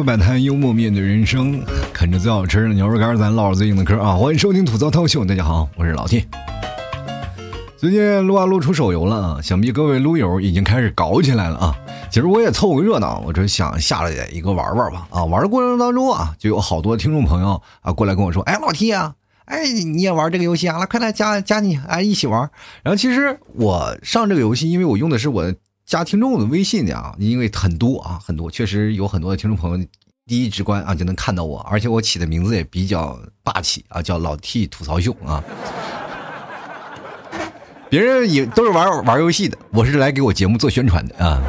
味摆摊，幽默面对人生，啃着最好吃的牛肉干，咱唠着最硬的嗑啊！欢迎收听吐槽涛秀，大家好，我是老 T。最近撸啊撸出手游了啊，想必各位撸友已经开始搞起来了啊！其实我也凑个热闹，我就想下来一个玩玩吧啊！玩的过程当中啊，就有好多听众朋友啊过来跟我说：“哎，老 T 啊，哎，你也玩这个游戏啊？来，快来加加你，哎，一起玩。”然后其实我上这个游戏，因为我用的是我加听众的微信的啊，因为很多啊，很多确实有很多的听众朋友第一直观啊就能看到我，而且我起的名字也比较霸气啊，叫老 T 吐槽秀啊。别人也都是玩玩游戏的，我是来给我节目做宣传的啊。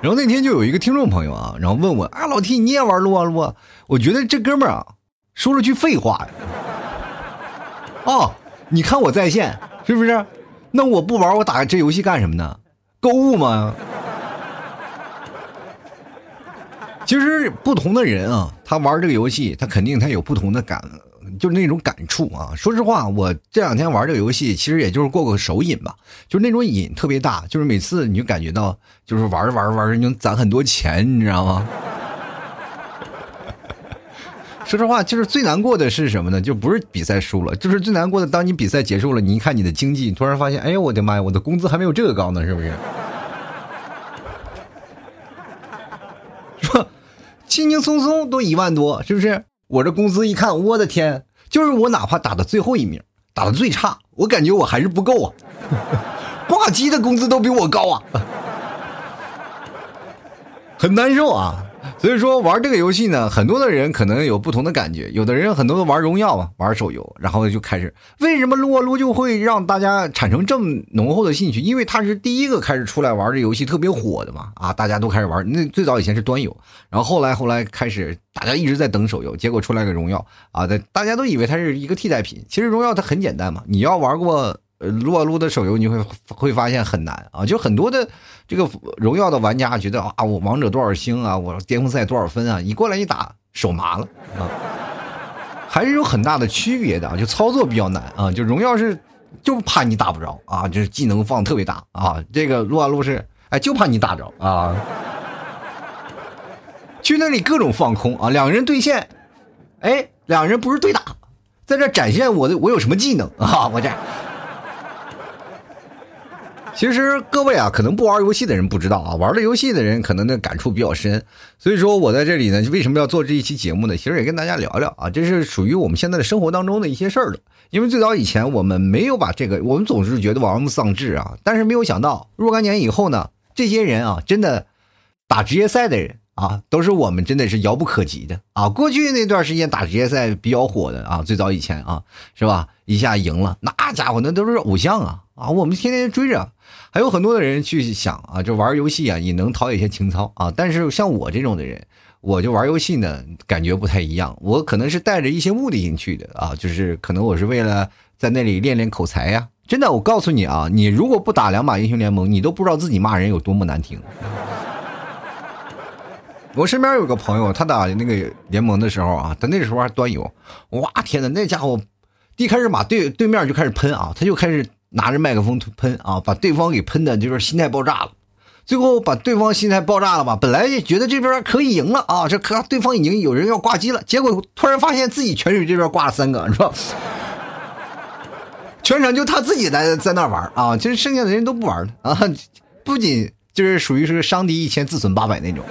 然后那天就有一个听众朋友啊，然后问我啊，老 T 你也玩撸啊撸啊？我觉得这哥们儿啊说了句废话呀。哦，你看我在线是不是？那我不玩，我打这游戏干什么呢？购物吗？其实不同的人啊，他玩这个游戏，他肯定他有不同的感。就是那种感触啊！说实话，我这两天玩这个游戏，其实也就是过过手瘾吧。就是那种瘾特别大，就是每次你就感觉到，就是玩着玩着玩着，你能攒很多钱，你知道吗？说实话，就是最难过的是什么呢？就不是比赛输了，就是最难过的，当你比赛结束了，你一看你的经济，你突然发现，哎呦我的妈呀，我的工资还没有这个高呢，是不是？说轻轻松松都一万多，是不是？我这工资一看，我的天！就是我哪怕打的最后一名，打的最差，我感觉我还是不够啊。挂机的工资都比我高啊，很难受啊。所以说玩这个游戏呢，很多的人可能有不同的感觉。有的人很多都玩荣耀啊，玩手游，然后就开始为什么撸啊撸就会让大家产生这么浓厚的兴趣？因为它是第一个开始出来玩这游戏特别火的嘛啊，大家都开始玩。那最早以前是端游，然后后来后来开始大家一直在等手游，结果出来个荣耀啊，大家都以为它是一个替代品。其实荣耀它很简单嘛，你要玩过。撸啊撸的手游你会会发现很难啊，就很多的这个荣耀的玩家觉得啊，我王者多少星啊，我巅峰赛多少分啊，一过来一打手麻了啊，还是有很大的区别的啊，就操作比较难啊，就荣耀是就怕你打不着啊，就是技能放特别大啊，这个撸啊撸是哎就怕你打着啊，去那里各种放空啊，两个人对线，哎，两个人不是对打，在这展现我的我有什么技能啊，我这。其实各位啊，可能不玩游戏的人不知道啊，玩了游戏的人可能那感触比较深。所以说我在这里呢，为什么要做这一期节目呢？其实也跟大家聊聊啊，这是属于我们现在的生活当中的一些事儿了。因为最早以前我们没有把这个，我们总是觉得玩物丧志啊，但是没有想到若干年以后呢，这些人啊，真的打职业赛的人啊，都是我们真的是遥不可及的啊。过去那段时间打职业赛比较火的啊，最早以前啊，是吧？一下赢了，那家伙那都是偶像啊啊！我们天天追着。还有很多的人去想啊，就玩游戏啊，也能陶冶一些情操啊。但是像我这种的人，我就玩游戏呢，感觉不太一样。我可能是带着一些目的性去的啊，就是可能我是为了在那里练练口才呀。真的，我告诉你啊，你如果不打两把英雄联盟，你都不知道自己骂人有多么难听。我身边有个朋友，他打那个联盟的时候啊，他那时候还端游，哇天哪，那家伙一开始把对对面就开始喷啊，他就开始。拿着麦克风喷啊，把对方给喷的，就是心态爆炸了。最后把对方心态爆炸了吧？本来觉得这边可以赢了啊，这可对方已经有人要挂机了。结果突然发现自己泉水这边挂了三个，是吧？全场就他自己在在那玩啊，其实剩下的人都不玩了啊。不仅就是属于是伤敌一千自损八百那种。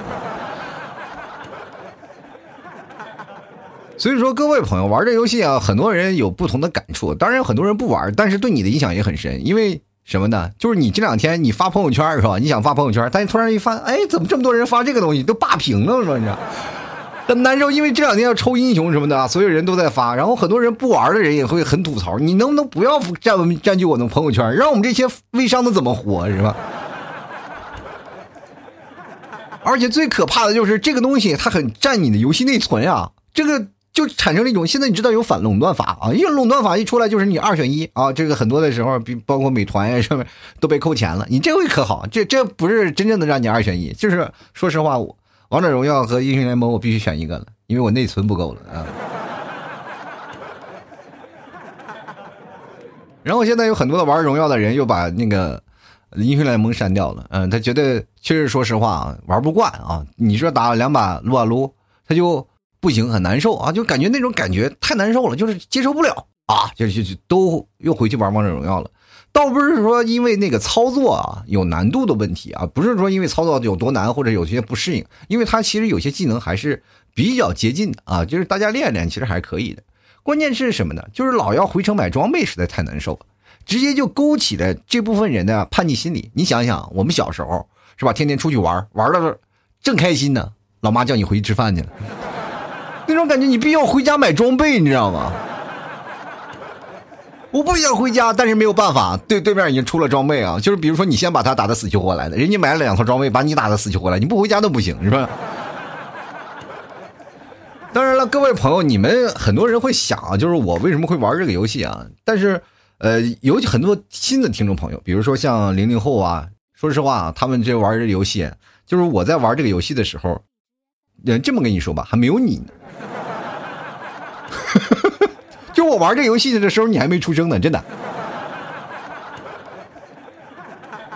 所以说，各位朋友玩这游戏啊，很多人有不同的感触。当然，很多人不玩，但是对你的影响也很深。因为什么呢？就是你这两天你发朋友圈是吧？你想发朋友圈，但是突然一发，哎，怎么这么多人发这个东西，都霸屏了是吧？你知道，很难受。因为这两天要抽英雄什么的，所有人都在发，然后很多人不玩的人也会很吐槽。你能不能不要占占据我的朋友圈，让我们这些微商的怎么活是吧？而且最可怕的就是这个东西，它很占你的游戏内存啊，这个。就产生了一种，现在你知道有反垄断法啊，因为垄断法一出来就是你二选一啊，这个很多的时候，比包括美团呀上面都被扣钱了。你这回可好，这这不是真正的让你二选一，就是说实话，王者荣耀和英雄联盟我必须选一个了，因为我内存不够了啊。然后现在有很多的玩荣耀的人又把那个英雄联盟删掉了。嗯，他觉得确实，说实话啊，玩不惯啊。你说打两把撸啊撸，他就不行，很难受啊，就感觉那种感觉太难受了，就是接受不了啊，就就就都又回去玩王者荣耀了。倒不是说因为那个操作啊有难度的问题啊，不是说因为操作有多难或者有些不适应，因为它其实有些技能还是比较接近的啊，就是大家练练其实还是可以的。关键是什么呢？就是老要回城买装备，实在太难受了，直接就勾起了这部分人的叛逆心理。你想想，我们小时候是吧，天天出去玩，玩的正开心呢，老妈叫你回去吃饭去了，那种感觉你必须要回家买装备，你知道吗？我不想回家，但是没有办法，对对面已经出了装备啊，就是比如说你先把他打的死去活来的，人家买了两套装备，把你打的死去活来，你不回家都不行，是吧？当然了，各位朋友，你们很多人会想啊，就是我为什么会玩这个游戏啊？但是，呃，有很多新的听众朋友，比如说像零零后啊，说实话，他们这玩这游戏，就是我在玩这个游戏的时候，这么跟你说吧，还没有你呢。就我玩这游戏的时候，你还没出生呢，真的。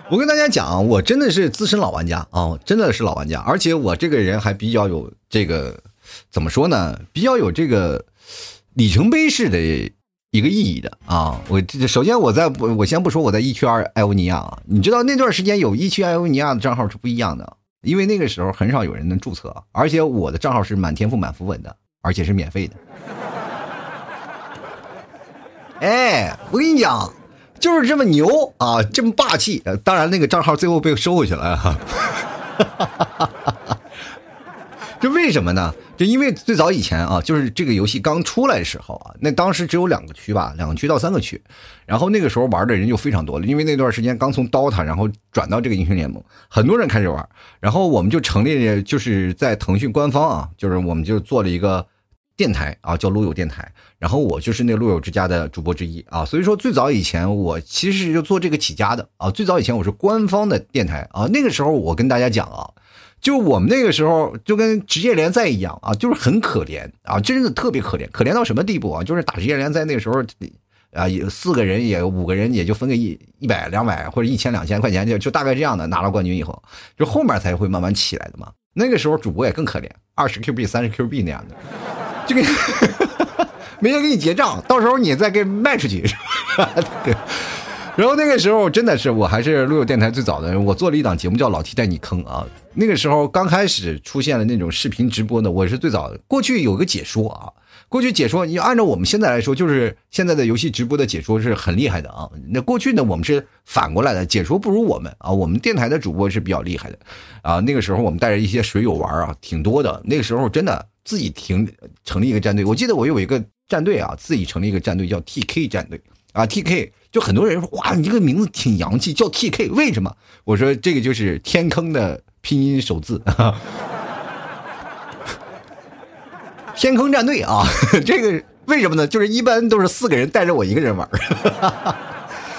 我跟大家讲，我真的是资深老玩家啊，真的是老玩家，而且我这个人还比较有这个，怎么说呢？比较有这个里程碑式的一个意义的啊。我这首先我在我先不说我在一区二艾欧尼亚啊，你知道那段时间有一区艾欧尼亚的账号是不一样的，因为那个时候很少有人能注册，而且我的账号是满天赋满符文的，而且是免费的。哎，我跟你讲，就是这么牛啊，这么霸气。当然，那个账号最后被收回去了哈。这为什么呢？就因为最早以前啊，就是这个游戏刚出来的时候啊，那当时只有两个区吧，两个区到三个区，然后那个时候玩的人就非常多了。因为那段时间刚从 DOTA 然后转到这个英雄联盟，很多人开始玩，然后我们就成立了，就是在腾讯官方啊，就是我们就做了一个。电台啊，叫路友电台，然后我就是那路友之家的主播之一啊，所以说最早以前我其实就做这个起家的啊，最早以前我是官方的电台啊，那个时候我跟大家讲啊，就我们那个时候就跟职业联赛一样啊，就是很可怜啊，真的特别可怜，可怜到什么地步啊？就是打职业联赛那个时候啊，有四个人也五个人也就分个一一百两百或者一千两千块钱就就大概这样的拿了冠军以后，就后面才会慢慢起来的嘛。那个时候主播也更可怜，二十 Q 币三十 Q 币那样的。就给没人给你结账，到时候你再给卖出去。对，然后那个时候真的是我还是路友电台最早的，我做了一档节目叫《老 T 带你坑》啊。那个时候刚开始出现了那种视频直播的，我是最早的。过去有个解说啊，过去解说，你按照我们现在来说，就是现在的游戏直播的解说是很厉害的啊。那过去呢，我们是反过来的，解说不如我们啊。我们电台的主播是比较厉害的啊。那个时候我们带着一些水友玩啊，挺多的。那个时候真的。自己停成立一个战队，我记得我有一个战队啊，自己成立一个战队叫 T K 战队啊，T K 就很多人说哇，你这个名字挺洋气，叫 T K 为什么？我说这个就是天坑的拼音首字，天坑战队啊，这个为什么呢？就是一般都是四个人带着我一个人玩。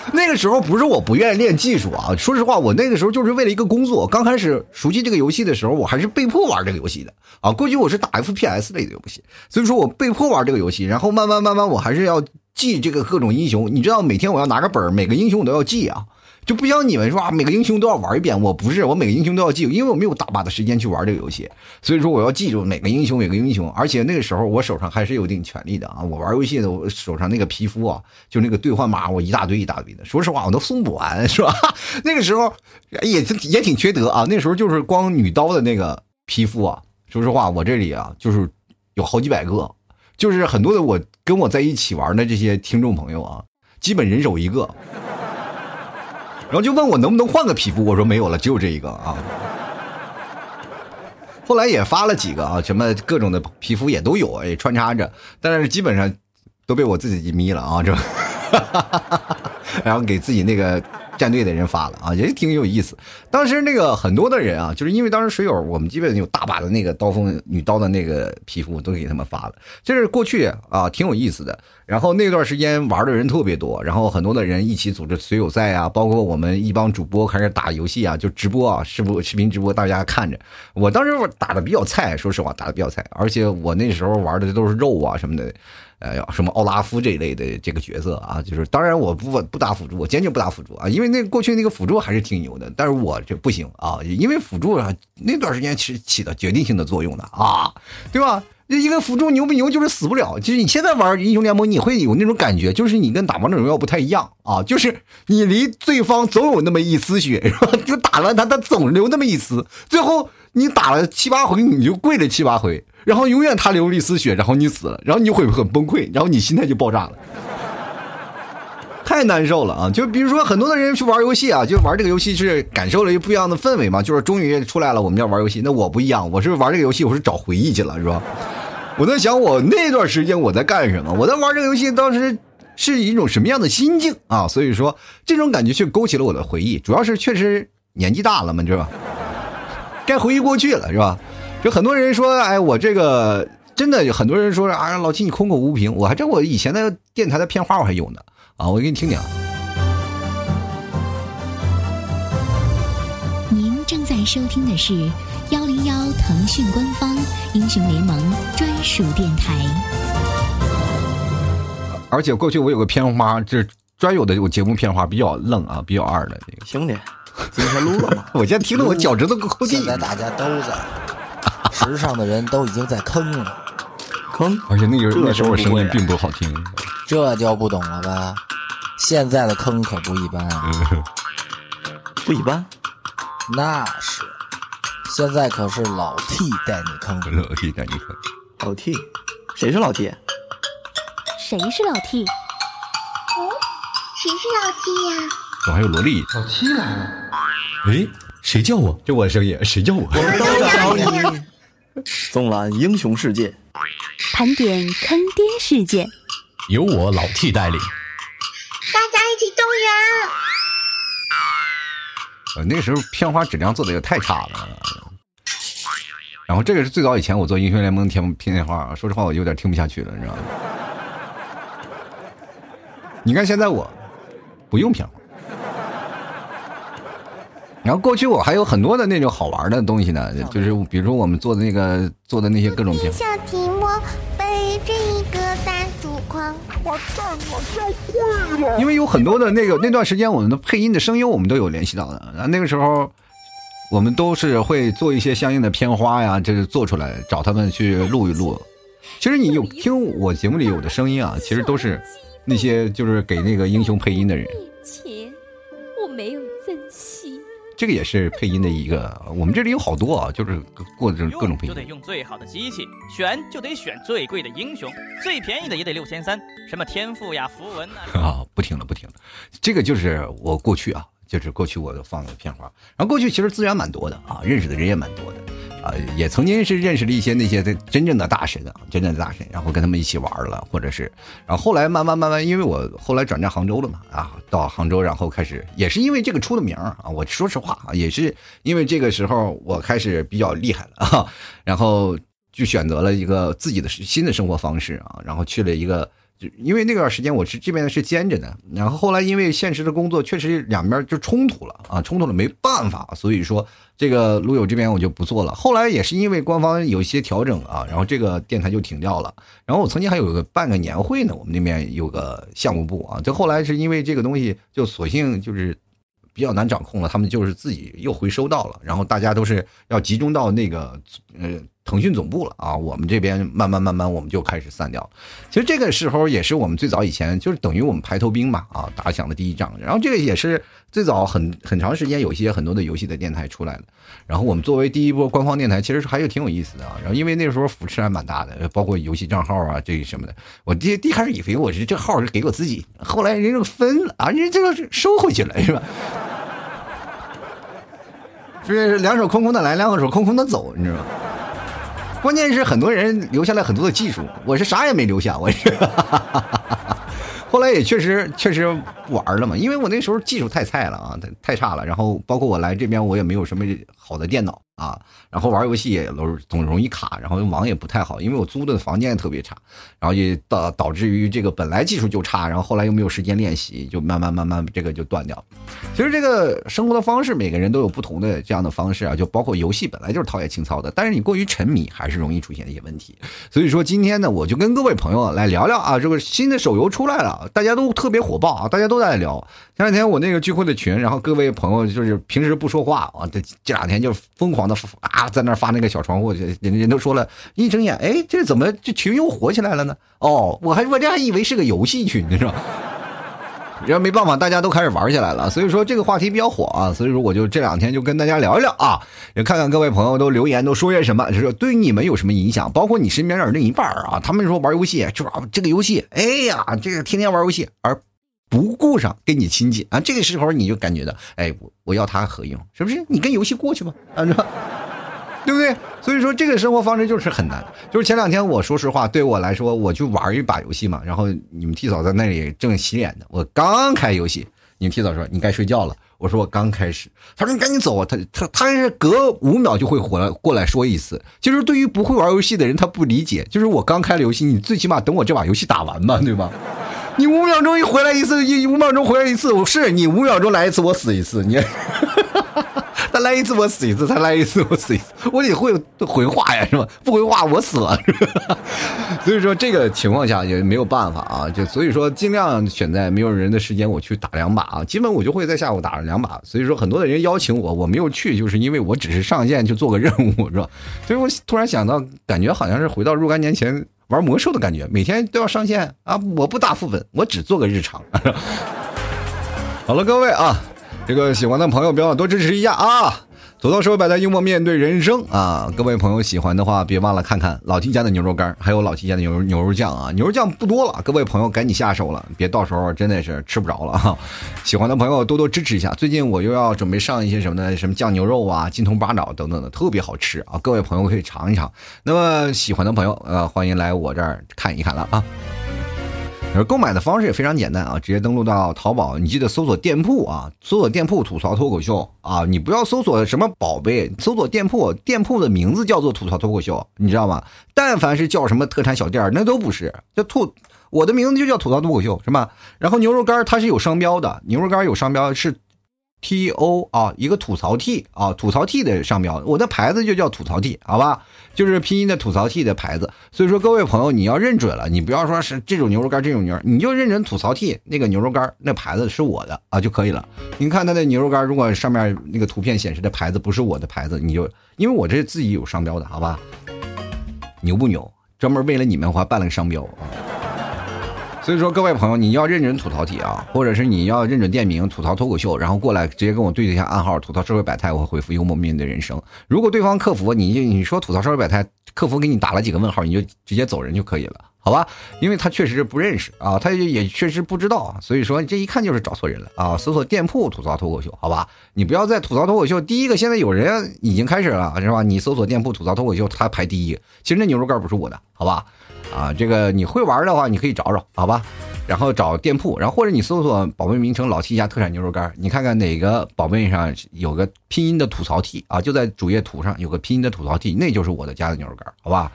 那个时候不是我不愿意练技术啊，说实话，我那个时候就是为了一个工作。刚开始熟悉这个游戏的时候，我还是被迫玩这个游戏的啊。过去我是打 FPS 类的游戏，所以说我被迫玩这个游戏，然后慢慢慢慢，我还是要记这个各种英雄。你知道，每天我要拿个本每个英雄我都要记啊。就不像你们说啊，每个英雄都要玩一遍。我不是，我每个英雄都要记住，因为我没有大把的时间去玩这个游戏，所以说我要记住每个英雄，每个英雄。而且那个时候我手上还是有一定权利的啊，我玩游戏的，我手上那个皮肤啊，就那个兑换码，我一大堆一大堆的。说实话，我都送不完，是吧？那个时候也也挺缺德啊。那时候就是光女刀的那个皮肤啊，说实话，我这里啊就是有好几百个，就是很多的我跟我在一起玩的这些听众朋友啊，基本人手一个。然后就问我能不能换个皮肤，我说没有了，只有这一个啊。后来也发了几个啊，什么各种的皮肤也都有，哎，穿插着，但是基本上都被我自己眯了啊，这，然后给自己那个。战队的人发了啊，也挺有意思。当时那个很多的人啊，就是因为当时水友，我们基本有大把的那个刀锋女刀的那个皮肤都给他们发了。就是过去啊，挺有意思的。然后那段时间玩的人特别多，然后很多的人一起组织水友赛啊，包括我们一帮主播开始打游戏啊，就直播啊，视播视频直播，大家看着。我当时打的比较菜，说实话打的比较菜，而且我那时候玩的都是肉啊什么的。呃，什么奥拉夫这一类的这个角色啊，就是当然我不不打辅助，我坚决不打辅助啊，因为那过去那个辅助还是挺牛的，但是我这不行啊，因为辅助啊那段时间是起到决定性的作用的啊，对吧？一个辅助牛不牛就是死不了。其实你现在玩英雄联盟，你会有那种感觉，就是你跟打王者荣耀不太一样啊，就是你离对方总有那么一丝血，是吧？就打完他，他总留那么一丝，最后你打了七八回，你就跪了七八回，然后永远他流了一丝血，然后你死了，然后你会很崩溃，然后你心态就爆炸了，太难受了啊！就比如说很多的人去玩游戏啊，就玩这个游戏是感受了一不一样的氛围嘛，就是终于出来了，我们要玩游戏。那我不一样，我是玩这个游戏，我是找回忆去了，是吧？我在想，我那段时间我在干什么？我在玩这个游戏，当时是一种什么样的心境啊？所以说，这种感觉却勾起了我的回忆。主要是确实年纪大了嘛，是吧？该回忆过去了，是吧？就很多人说，哎，我这个真的有很多人说，啊，老七你空口无凭。我还真我以前的电台的片花我还有呢，啊，我给你听听。您正在收听的是幺零幺腾讯官方英雄联盟专属电台。而且过去我有个片花，这专有的我节目片花比较愣啊，比较二的那个兄弟，今天录了吗？我现在听得我脚趾头抠地。现在大家都在，时尚的人都已经在坑了，坑。而且那个那时候我声音并不好听，这就不懂了吧？现在的坑可不一般啊，不一般。那是，现在可是老 T 带你坑，老 T 带你坑，老 T，谁是老 T？谁是老 T？哦，谁是老 T 呀？怎么还有萝莉？老 T 来了！哎，谁叫我？这我声音，谁叫我？我们都找你。纵览英雄世界，盘点坑爹事件，由我老 T 带领，大家一起动员。呃，那个时候片花质量做的也太差了。然后这个是最早以前我做英雄联盟片片花，说实话我有点听不下去了，你知道吗？你看现在我不用片花，然后过去我还有很多的那种好玩的东西呢，就是比如说我们做的那个做的那些各种片。小提莫背着一个大竹筐，我蛋我太贵了。因为有很多的那个那段时间，我们的配音的声优我们都有联系到的。然后那个时候，我们都是会做一些相应的片花呀，就是做出来找他们去录一录。其实你有听我节目里有的声音啊，其实都是那些就是给那个英雄配音的人。钱我没有这个也是配音的一个，我们这里有好多啊，就是过这种各种配音。就得用最好的机器，选就得选最贵的英雄，最便宜的也得六千三，什么天赋呀、符文啊。啊，不听了，不听了，这个就是我过去啊，就是过去我放的片花。然后过去其实资源蛮多的啊，认识的人也蛮多的啊，也曾经是认识了一些那些的真正的大神啊，真正的大神，然后跟他们一起玩了，或者是，然后后来慢慢慢慢，因为我后来转战杭州了嘛，啊，到杭州然后开始也是因为这个出的名啊，我说实话啊，也是因为这个时候我开始比较厉害了啊，然后就选择了一个自己的新的生活方式啊，然后去了一个。就因为那段时间我是这边是兼着的，然后后来因为现实的工作确实两边就冲突了啊，冲突了没办法，所以说这个路友这边我就不做了。后来也是因为官方有一些调整啊，然后这个电台就停掉了。然后我曾经还有个办个年会呢，我们那边有个项目部啊，就后来是因为这个东西就索性就是比较难掌控了，他们就是自己又回收到了，然后大家都是要集中到那个呃。腾讯总部了啊，我们这边慢慢慢慢我们就开始散掉了。其实这个时候也是我们最早以前就是等于我们排头兵嘛啊，打响的第一仗。然后这个也是最早很很长时间有一些很多的游戏的电台出来了。然后我们作为第一波官方电台，其实还是挺有意思的啊。然后因为那时候扶持还蛮大的，包括游戏账号啊这什么的。我第一开始以为我是这号是给我自己，后来人家分了啊，人家这个收回去了是吧？是两手空空的来，两手空空的走，你知道吗？关键是很多人留下来很多的技术，我是啥也没留下，我是。后来也确实确实玩了嘛，因为我那时候技术太菜了啊，太太差了。然后包括我来这边，我也没有什么好的电脑啊，然后玩游戏也总总容易卡，然后网也不太好，因为我租的房间也特别差，然后也导导致于这个本来技术就差，然后后来又没有时间练习，就慢慢慢慢这个就断掉。其实这个生活的方式，每个人都有不同的这样的方式啊，就包括游戏本来就是陶冶情操的，但是你过于沉迷还是容易出现一些问题。所以说今天呢，我就跟各位朋友来聊聊啊，这个新的手游出来了，大家都特别火爆啊，大家都在聊。前两天我那个聚会的群，然后各位朋友就是平时不说话啊，这这两天就疯狂的啊，在那发那个小窗户，人人都说了一睁眼，哎，这怎么这群又火起来了呢？哦，我还我这还以为是个游戏群呢，是吧？然后没办法，大家都开始玩起来了，所以说这个话题比较火啊，所以说我就这两天就跟大家聊一聊啊，也看看各位朋友都留言都说些什么，就是对你们有什么影响，包括你身边的另一半啊，他们说玩游戏就是这个游戏，哎呀，这个天天玩游戏而不顾上跟你亲近啊，这个时候你就感觉到，哎，我我要他何用？是不是？你跟游戏过去吧，啊，对不对？所以说这个生活方式就是很难。就是前两天我说实话，对我来说，我就玩一把游戏嘛。然后你们替嫂在那里正洗脸呢，我刚开游戏，你们替嫂说你该睡觉了。我说我刚开始，他说你赶紧走啊。他他他是隔五秒就会回来过来说一次。就是对于不会玩游戏的人，他不理解。就是我刚开了游戏，你最起码等我这把游戏打完吧，对吧？你五秒钟一回来一次，一五秒钟回来一次，我是你五秒钟来一次，我死一次，你。他来一次我死一次，他来一次我死一次，我得会回话呀，是吧？不回话我死了。所以说这个情况下也没有办法啊，就所以说尽量选在没有人的时间我去打两把啊，基本我就会在下午打两把。所以说很多的人邀请我，我没有去，就是因为我只是上线去做个任务，是吧？所以我突然想到，感觉好像是回到若干年前玩魔兽的感觉，每天都要上线啊！我不打副本，我只做个日常。好了，各位啊。这个喜欢的朋友别忘了多支持一下啊！走到手摆在幽默面对人生啊！各位朋友喜欢的话，别忘了看看老 T 家的牛肉干，还有老 T 家的牛牛肉酱啊！牛肉酱不多了，各位朋友赶紧下手了，别到时候真的是吃不着了哈！喜欢的朋友多多支持一下。最近我又要准备上一些什么呢？什么酱牛肉啊、金铜八爪等等的，特别好吃啊！各位朋友可以尝一尝。那么喜欢的朋友呃，欢迎来我这儿看一看了啊！而购买的方式也非常简单啊，直接登录到淘宝，你记得搜索店铺啊，搜索店铺吐槽脱口秀啊，你不要搜索什么宝贝，搜索店铺，店铺的名字叫做吐槽脱口秀，你知道吗？但凡是叫什么特产小店那都不是，叫吐，我的名字就叫吐槽脱口秀，是吧？然后牛肉干它是有商标的，牛肉干有商标是。T O 啊，一个吐槽 T 啊，吐槽 T 的商标，我的牌子就叫吐槽 T，好吧，就是拼音的吐槽 T 的牌子。所以说，各位朋友，你要认准了，你不要说是这种牛肉干，这种牛，你就认准吐槽 T 那个牛肉干，那牌子是我的啊就可以了。你看它的牛肉干，如果上面那个图片显示的牌子不是我的牌子，你就因为我这自己有商标的，好吧？牛不牛？专门为了你们，我还办了个商标啊。所以说，各位朋友，你要认准吐槽体啊，或者是你要认准店名“吐槽脱口秀”，然后过来直接跟我对一下暗号“吐槽社会百态”，我会回复“幽默面对人生”。如果对方客服你你说“吐槽社会百态”，客服给你打了几个问号，你就直接走人就可以了，好吧？因为他确实不认识啊，他也确实不知道，所以说这一看就是找错人了啊！搜索店铺“吐槽脱口秀”，好吧？你不要再“吐槽脱口秀”第一个，现在有人已经开始了，是吧？你搜索店铺“吐槽脱口秀”，他排第一。其实那牛肉干不是我的，好吧？啊，这个你会玩的话，你可以找找，好吧？然后找店铺，然后或者你搜索宝贝名称“老七家特产牛肉干”，你看看哪个宝贝上有个拼音的吐槽 T 啊，就在主页图上有个拼音的吐槽 T，那就是我的家的牛肉干，好吧？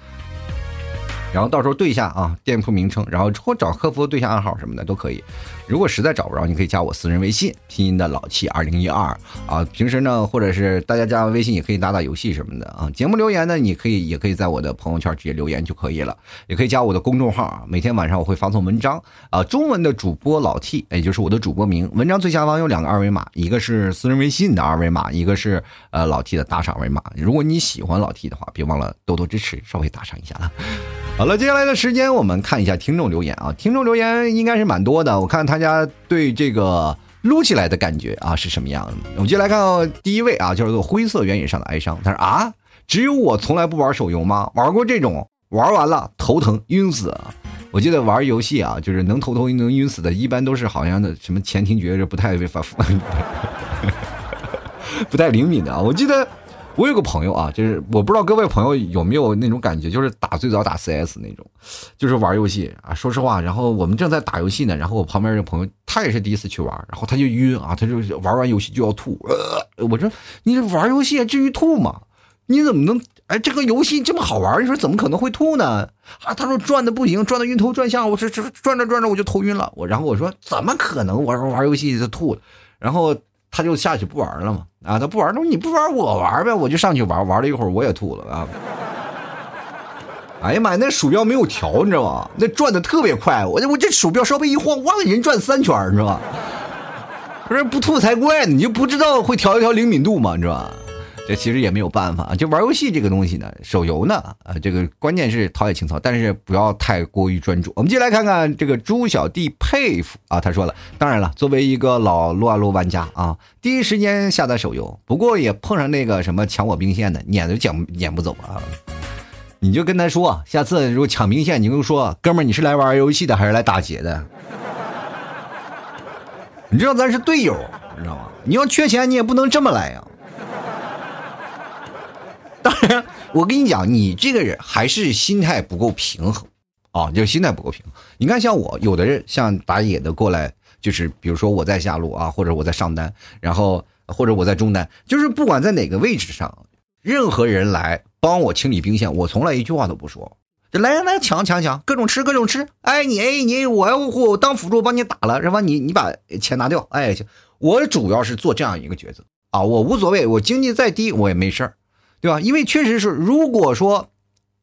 然后到时候对一下啊，店铺名称，然后或找客服对一下暗号什么的都可以。如果实在找不着，你可以加我私人微信，拼音的老七二零一二啊。平时呢，或者是大家加完微信也可以打打游戏什么的啊。节目留言呢，你可以也可以在我的朋友圈直接留言就可以了，也可以加我的公众号啊。每天晚上我会发送文章啊，中文的主播老 T，也就是我的主播名。文章最下方有两个二维码，一个是私人微信的二维码，一个是呃老 T 的打赏二维码。如果你喜欢老 T 的话，别忘了多多支持，稍微打赏一下啊。好了，接下来的时间我们看一下听众留言啊。听众留言应该是蛮多的，我看大家对这个撸起来的感觉啊是什么样的？我们就来看第一位啊，叫做灰色原野上的哀伤。他说啊，只有我从来不玩手游吗？玩过这种，玩完了头疼晕死。我记得玩游戏啊，就是能头疼能晕死的，一般都是好像的什么前庭觉是不太发不太灵敏的啊。我记得。我有个朋友啊，就是我不知道各位朋友有没有那种感觉，就是打最早打 CS 那种，就是玩游戏啊。说实话，然后我们正在打游戏呢，然后我旁边这朋友他也是第一次去玩，然后他就晕啊，他就玩完游戏就要吐。呃，我说你玩游戏至于吐吗？你怎么能？哎，这个游戏这么好玩，你说怎么可能会吐呢？啊，他说转的不行，转的晕头转向，我这这转着转着我就头晕了。我然后我说怎么可能玩玩游戏就吐？然后他就下去不玩了嘛。啊，他不玩，那你不玩我玩呗，我就上去玩，玩了一会儿我也吐了啊。哎呀妈呀，那鼠标没有调，你知道吗？那转的特别快，我我这鼠标稍微一晃，哇，人转三圈，你知道吧？不是不吐才怪呢，你就不知道会调一调灵敏度吗？你知道吧？其实也没有办法，就玩游戏这个东西呢，手游呢，啊，这个关键是陶冶情操，但是不要太过于专注。我们接下来看看这个猪小弟佩服啊，他说了，当然了，作为一个老撸啊撸玩家啊，第一时间下载手游，不过也碰上那个什么抢我兵线的，撵都撵撵不走啊。你就跟他说，下次如果抢兵线，你就说，哥们儿，你是来玩游戏的还是来打劫的？你知道咱是队友，你知道吗？你要缺钱，你也不能这么来呀。当然，我跟你讲，你这个人还是心态不够平衡啊，就是心态不够平衡。你看，像我，有的人像打野的过来，就是比如说我在下路啊，或者我在上单，然后或者我在中单，就是不管在哪个位置上，任何人来帮我清理兵线，我从来一句话都不说，就来来来抢抢抢，各种吃各种吃。哎，你哎你，我要我当辅助帮你打了，然后你你把钱拿掉。哎行，我主要是做这样一个角色啊，我无所谓，我经济再低我也没事儿。对吧？因为确实是，如果说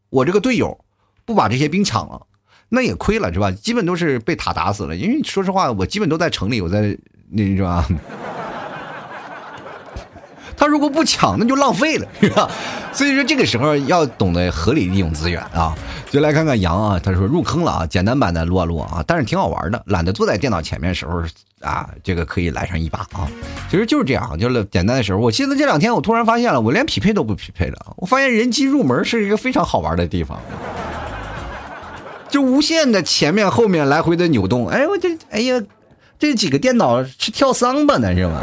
我这个队友不把这些兵抢了，那也亏了，是吧？基本都是被塔打死了。因为说实话，我基本都在城里，我在那是吧？他如果不抢，那就浪费了，是吧？所以说这个时候要懂得合理利用资源啊。就来看看杨啊，他说入坑了啊，简单版的撸啊撸啊，但是挺好玩的，懒得坐在电脑前面的时候啊，这个可以来上一把啊。其实就是这样，就是简单的时候。我记得这两天我突然发现了，我连匹配都不匹配了。我发现人机入门是一个非常好玩的地方，就无限的前面后面来回的扭动。哎，我这哎呀，这几个电脑是跳桑巴呢，是吗？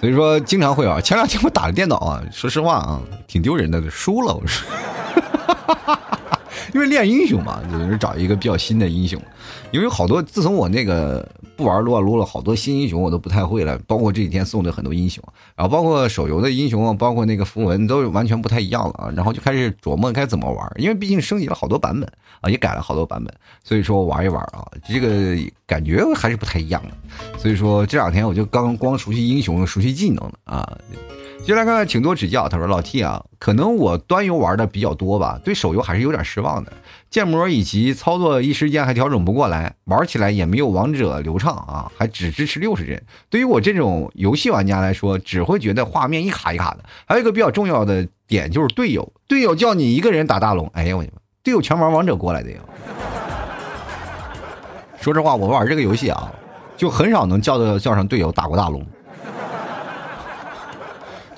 所以说经常会啊，前两天我打的电脑啊，说实话啊，挺丢人的，输了我说，哈哈哈哈因为练英雄嘛，就是找一个比较新的英雄，因为好多自从我那个不玩撸啊撸了，好多新英雄我都不太会了，包括这几天送的很多英雄，然后包括手游的英雄，包括那个符文都完全不太一样了啊，然后就开始琢磨该怎么玩，因为毕竟升级了好多版本啊，也改了好多版本，所以说玩一玩啊，这个感觉还是不太一样的。所以说这两天我就刚光熟悉英雄、熟悉技能了啊。接下来看看，请多指教。他说：“老 T 啊，可能我端游玩的比较多吧，对手游还是有点失望的。建模以及操作一时间还调整不过来，玩起来也没有王者流畅啊，还只支持六十帧。对于我这种游戏玩家来说，只会觉得画面一卡一卡的。还有一个比较重要的点就是队友，队友叫你一个人打大龙，哎呀我，队友全玩王者过来的呀。说实话，我玩这个游戏啊。”就很少能叫的叫上队友打过大龙，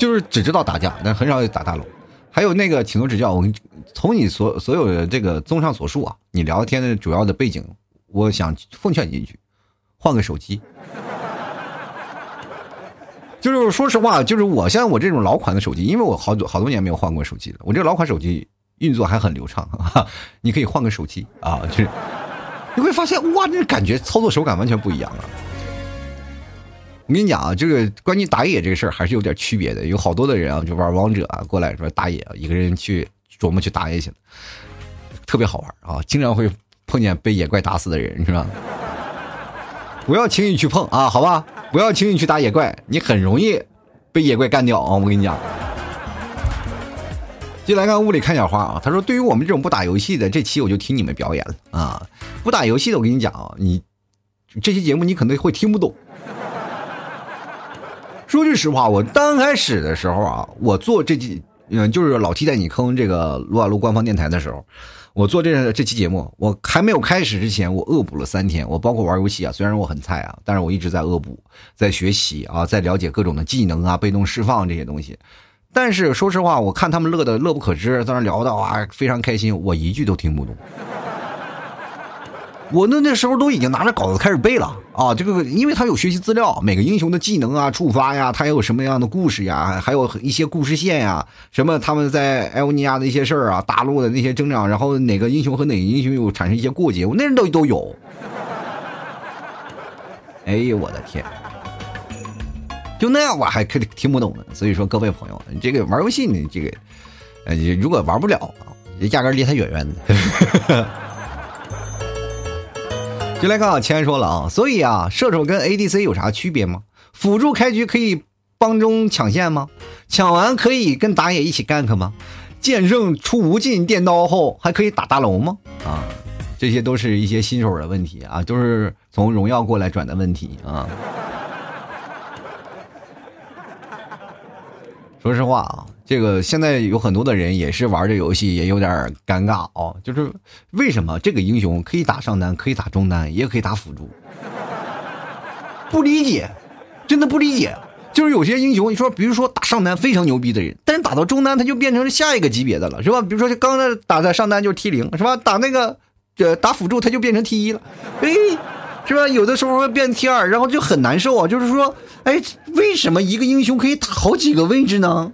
就是只知道打架，但很少打大龙。还有那个，请多指教。我从你所所有的这个综上所述啊，你聊天的主要的背景，我想奉劝你一句，换个手机。就是说实话，就是我现在我这种老款的手机，因为我好久好多年没有换过手机了，我这老款手机运作还很流畅。你可以换个手机啊，就是。你会发现，哇，那感觉操作手感完全不一样啊！我跟你讲啊，这个关于打野这个事儿还是有点区别的。有好多的人啊，就玩王者啊，过来说打野，一个人去琢磨去打野去了，特别好玩啊！经常会碰见被野怪打死的人，是吧？不要轻易去碰啊，好吧？不要轻易去打野怪，你很容易被野怪干掉啊！我跟你讲。就来看屋里看小花啊！他说：“对于我们这种不打游戏的，这期我就听你们表演了啊！不打游戏的，我跟你讲啊，你这期节目你可能会听不懂。说句实话，我刚开始的时候啊，我做这期嗯，就是老 T 带你坑这个撸啊撸官方电台的时候，我做这这期节目，我还没有开始之前，我恶补了三天。我包括玩游戏啊，虽然我很菜啊，但是我一直在恶补，在学习啊，在了解各种的技能啊、被动释放这些东西。”但是说实话，我看他们乐的乐不可支，在那聊的啊，非常开心，我一句都听不懂。我那那时候都已经拿着稿子开始背了啊！这个，因为他有学习资料，每个英雄的技能啊、触发呀，他有什么样的故事呀，还有一些故事线呀，什么他们在艾欧尼亚的一些事儿啊，大陆的那些征战，然后哪个英雄和哪个英雄有产生一些过节，我那人都都有。哎呦我的天！就那样我还可听不懂呢。所以说，各位朋友，你这个玩游戏你，这个呃，如果玩不了，压根离他远远的。就来看啊，钱说了啊，所以啊，射手跟 ADC 有啥区别吗？辅助开局可以帮中抢线吗？抢完可以跟打野一起 gank 吗？剑圣出无尽电刀后还可以打大龙吗？啊，这些都是一些新手的问题啊，都是从荣耀过来转的问题啊。说实话啊，这个现在有很多的人也是玩这游戏，也有点尴尬哦。就是为什么这个英雄可以打上单，可以打中单，也可以打辅助？不理解，真的不理解。就是有些英雄，你说，比如说打上单非常牛逼的人，但是打到中单他就变成下一个级别的了，是吧？比如说刚才打在上单就是 T 零，是吧？打那个呃打辅助他就变成 T 一了，哎，是吧？有的时候会变 T 二，然后就很难受啊。就是说。哎，为什么一个英雄可以打好几个位置呢？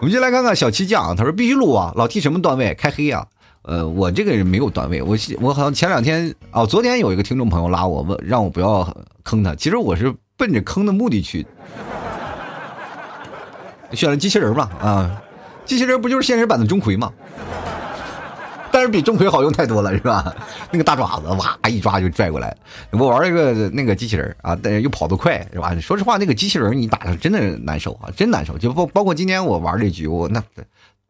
我们就来看看小七酱啊，他说必须录啊，老 T 什么段位开黑啊？呃，我这个人没有段位，我我好像前两天哦，昨天有一个听众朋友拉我问，让我不要坑他，其实我是奔着坑的目的去，选了机器人嘛啊，机器人不就是现实版的钟馗吗？但是比钟馗好用太多了，是吧？那个大爪子，哇，一抓就拽过来。我玩一个那个机器人啊，但是又跑得快，是吧？说实话，那个机器人你打的真的难受啊，真难受。就包包括今天我玩这局，我那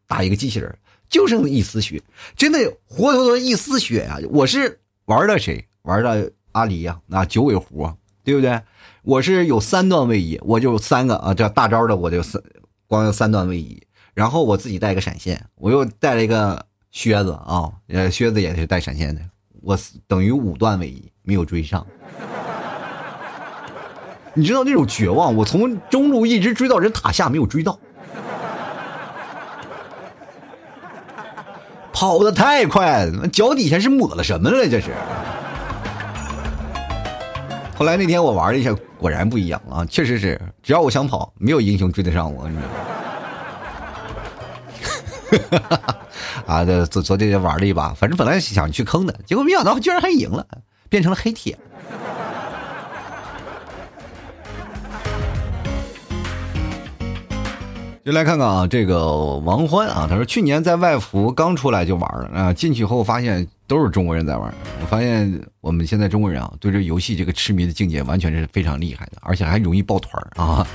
打一个机器人就剩一丝血，真的活脱脱一丝血啊！我是玩的谁？玩的阿离呀，那九尾狐，对不对？我是有三段位移，我就三个啊，这大招的我就三，光有三段位移，然后我自己带一个闪现，我又带了一个。靴子啊，呃，靴子也是带闪现的，我等于五段位移没有追上。你知道那种绝望？我从中路一直追到人塔下，没有追到，跑的太快，脚底下是抹了什么了？这是。后来那天我玩了一下，果然不一样啊，确实是，只要我想跑，没有英雄追得上我，你知道。哈哈哈哈啊，这昨昨天玩了一把，反正本来想去坑的，结果没想到居然还赢了，变成了黑铁。就来看看啊，这个王欢啊，他说去年在外服刚出来就玩了啊，进去后发现都是中国人在玩，我发现我们现在中国人啊，对这游戏这个痴迷的境界完全是非常厉害的，而且还容易抱团啊，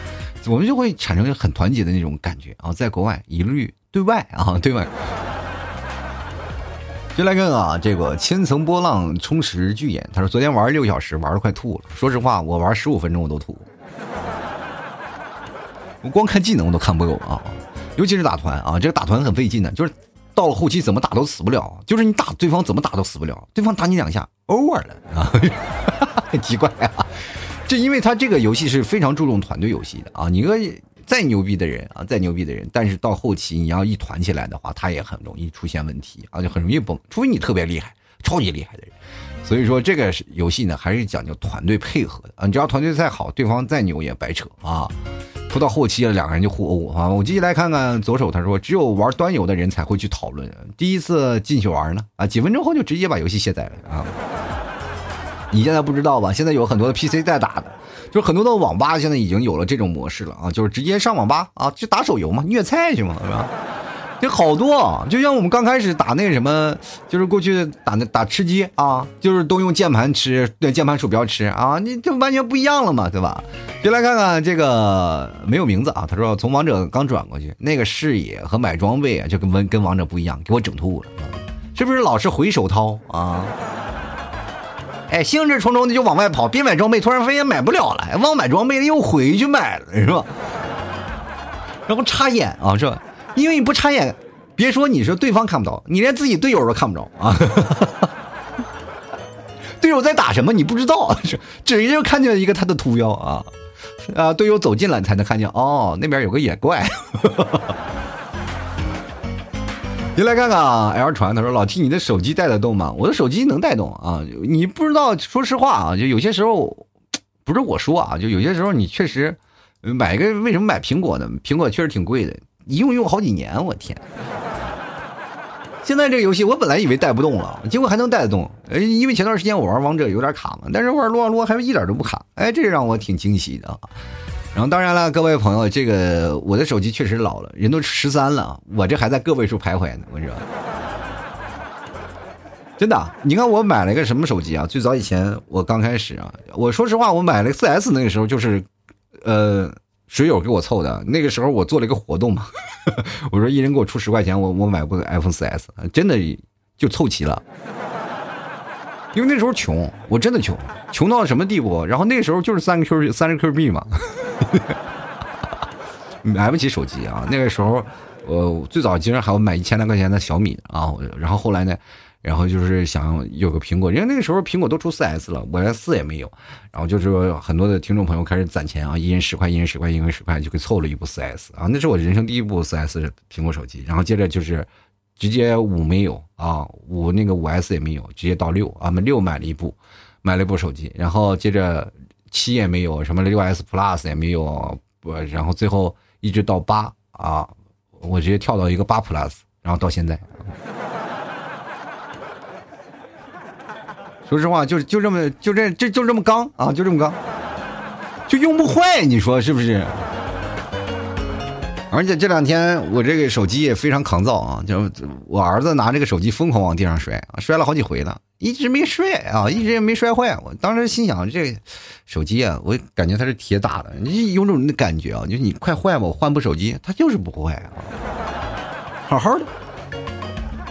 我们就会产生很团结的那种感觉啊，在国外一律对外啊，对外。就来看啊，这个千层波浪充实巨眼，他说昨天玩六小时，玩的快吐了。说实话，我玩十五分钟我都吐，我光看技能我都看不够啊，尤其是打团啊，这个打团很费劲的，就是到了后期怎么打都死不了，就是你打对方怎么打都死不了，对方打你两下 over 了啊，很奇怪啊，这因为他这个游戏是非常注重团队游戏的啊，你个。再牛逼的人啊，再牛逼的人，但是到后期你要一团起来的话，他也很容易出现问题啊，就很容易崩。除非你特别厉害、超级厉害的人。所以说这个游戏呢，还是讲究团队配合的啊。你只要团队再好，对方再牛也白扯啊。拖到后期了，两个人就互殴啊。我继续来看看左手，他说只有玩端游的人才会去讨论，第一次进去玩呢啊，几分钟后就直接把游戏卸载了啊。你现在不知道吧？现在有很多的 PC 在打的，就是很多的网吧现在已经有了这种模式了啊，就是直接上网吧啊，就打手游嘛，虐菜去嘛，是吧？这好多，就像我们刚开始打那个什么，就是过去打那打吃鸡啊，就是都用键盘吃，对，键盘鼠标吃啊，你就完全不一样了嘛，对吧？就来看看这个没有名字啊，他说从王者刚转过去，那个视野和买装备啊，就跟跟王者不一样，给我整吐了，是不是老是回手掏啊？哎，兴致冲冲的就往外跑，边买装备，突然发现买不了了，忘买装备了，又回去买了，是吧？然后插眼啊，是吧？因为你不插眼，别说你是对方看不到，你连自己队友都看不着啊。队友在打什么你不知道，只只就看见一个他的图标啊啊，队友走近了你才能看见，哦，那边有个野怪。进来看看啊，L 传他说老 T 你的手机带得动吗？我的手机能带动啊，你不知道，说实话啊，就有些时候不是我说啊，就有些时候你确实买个为什么买苹果呢？苹果确实挺贵的，一用用好几年，我天。现在这个游戏我本来以为带不动了，结果还能带得动。呃，因为前段时间我玩王者有点卡嘛，但是玩撸啊撸还是一点都不卡，哎，这让我挺惊喜的。然后当然了，各位朋友，这个我的手机确实老了，人都十三了，我这还在个位数徘徊呢，我跟你说。真的，你看我买了一个什么手机啊？最早以前我刚开始啊，我说实话，我买了个四 S 那个时候就是，呃。水友给我凑的，那个时候我做了一个活动嘛，我说一人给我出十块钱，我我买部 iPhone 4S，真的就凑齐了。因为那时候穷，我真的穷，穷到什么地步？然后那个时候就是三个 Q 三十 Q 币嘛，买不起手机啊。那个时候，我最早竟然还要买一千来块钱的小米啊，然后后来呢？然后就是想有个苹果，因为那个时候苹果都出四 S 了，我连四也没有。然后就是很多的听众朋友开始攒钱啊，一人十块，一人十块，一人十块，就给凑了一部四 S 啊。那是我人生第一部四 S 苹果手机。然后接着就是直接五没有啊，五那个五 S 也没有，直接到六啊，们六买了一部，买了一部手机。然后接着七也没有，什么六 S Plus 也没有，不，然后最后一直到八啊，我直接跳到一个八 Plus，然后到现在。说实话，就就这么就这这就这么刚啊，就这么刚，就用不坏，你说是不是？而且这两天我这个手机也非常抗造啊，就我儿子拿这个手机疯狂往地上摔，摔了好几回了，一直没摔啊，一直也没摔坏。我当时心想，这手机啊，我感觉它是铁打的，你有种感觉啊，就是你快坏吧，我换部手机，它就是不坏啊，好好的。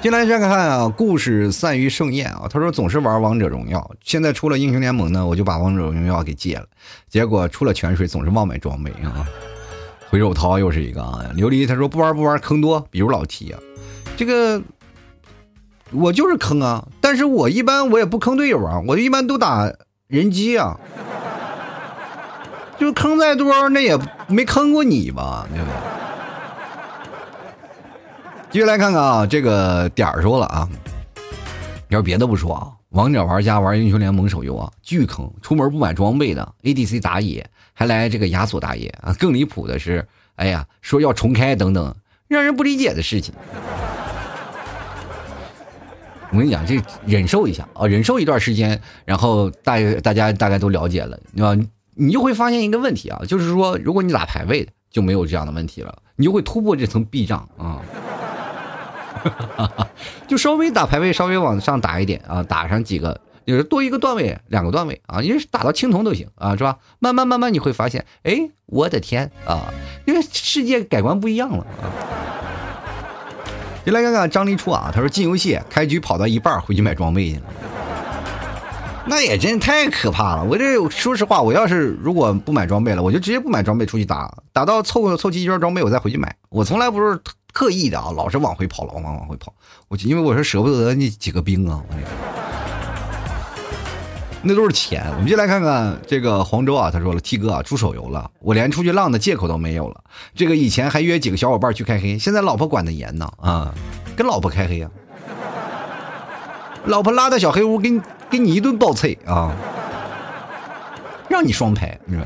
进来先看看啊，故事散于盛宴啊。他说总是玩王者荣耀，现在出了英雄联盟呢，我就把王者荣耀给戒了。结果出了泉水，总是忘买装备啊。回手掏又是一个啊。琉璃他说不玩不玩坑多，比如老 T 啊，这个我就是坑啊，但是我一般我也不坑队友啊，我一般都打人机啊。就坑再多，那也没坑过你吧，对不对？继续来看看啊，这个点儿说了啊，要别的不说啊，王者玩家玩英雄联盟手游啊，巨坑，出门不买装备的 ADC 打野，还来这个亚索打野啊，更离谱的是，哎呀，说要重开等等，让人不理解的事情。我跟你讲，这忍受一下啊，忍受一段时间，然后大大家大概都了解了，对吧？你就会发现一个问题啊，就是说，如果你打排位，就没有这样的问题了，你就会突破这层 壁障啊。就稍微打排位，稍微往上打一点啊，打上几个，就是多一个段位，两个段位啊，因为打到青铜都行啊，是吧？慢慢慢慢你会发现，哎，我的天啊，因为世界改观不一样了啊。就来看看张立初啊，他说进游戏开局跑到一半回去买装备去了，那也真太可怕了。我这说实话，我要是如果不买装备了，我就直接不买装备出去打，打到凑凑齐一圈装备我再回去买。我从来不是。刻意的啊，老是往回跑，老往往回跑。我因为我是舍不得那几个兵啊，我那那都是钱。我们就来看看这个黄州啊，他说了，T 哥啊，出手游了，我连出去浪的借口都没有了。这个以前还约几个小伙伴去开黑，现在老婆管的严呢啊，跟老婆开黑呀，老婆拉到小黑屋，给你给你一顿暴脆啊，让你双排，你说。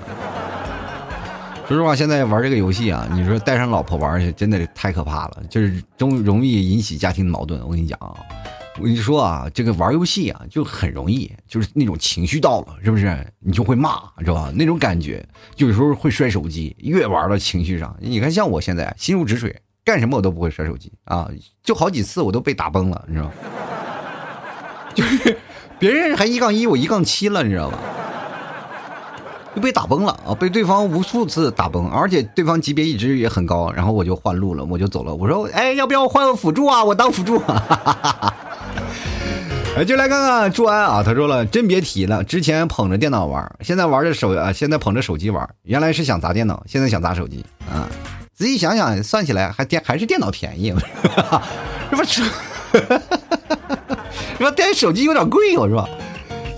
说实话，现在玩这个游戏啊，你说带上老婆玩去，真的是太可怕了，就是容容易引起家庭矛盾。我跟你讲啊，我跟你说啊，这个玩游戏啊，就很容易，就是那种情绪到了，是不是？你就会骂，知道吧？那种感觉，有时候会摔手机，越玩到情绪上。你看，像我现在心如止水，干什么我都不会摔手机啊，就好几次我都被打崩了，你知道吗？就是别人还一杠一，我一杠七了，你知道吧？就被打崩了啊！被对方无数次打崩，而且对方级别一直也很高，然后我就换路了，我就走了。我说：“哎，要不要换个辅助啊？我当辅助。”哈哈哈哈 哎，就来看看朱安啊，他说了：“真别提了，之前捧着电脑玩，现在玩着手啊，现在捧着手机玩。原来是想砸电脑，现在想砸手机啊！仔细想想，算起来还电还是电脑便宜，是不是？是吧？电手机有点贵，我说。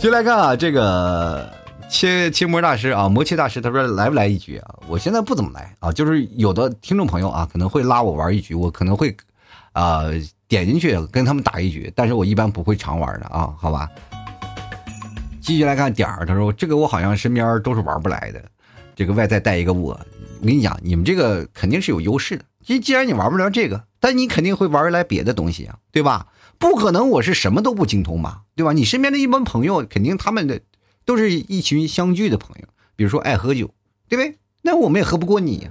就来看啊，这个。切切魔大师啊，魔切大师，他说来不来一局啊？我现在不怎么来啊，就是有的听众朋友啊，可能会拉我玩一局，我可能会，啊、点进去跟他们打一局，但是我一般不会常玩的啊，好吧。继续来看点儿，他说这个我好像身边都是玩不来的，这个外在带一个我，我跟你讲，你们这个肯定是有优势的。既既然你玩不了这个，但你肯定会玩来别的东西啊，对吧？不可能我是什么都不精通吧，对吧？你身边的一帮朋友，肯定他们的都是一群相聚的朋友，比如说爱喝酒，对不对？那我们也喝不过你。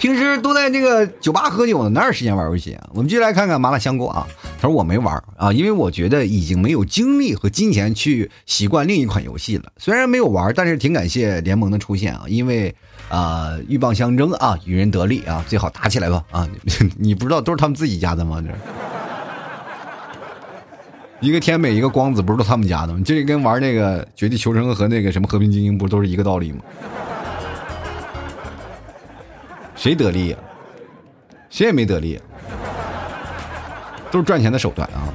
平时都在这个酒吧喝酒呢，哪有时间玩游戏啊？我们继续来看看麻辣香锅啊。他说我没玩啊，因为我觉得已经没有精力和金钱去习惯另一款游戏了。虽然没有玩，但是挺感谢联盟的出现啊，因为啊、鹬蚌相争啊，与人得利啊，最好打起来吧啊！你不知道都是他们自己家的吗？这 一个天美，一个光子，不是都他们家的吗？这跟玩那个绝地求生和那个什么和平精英不都是一个道理吗？谁得利呀、谁也没得利、都是赚钱的手段啊。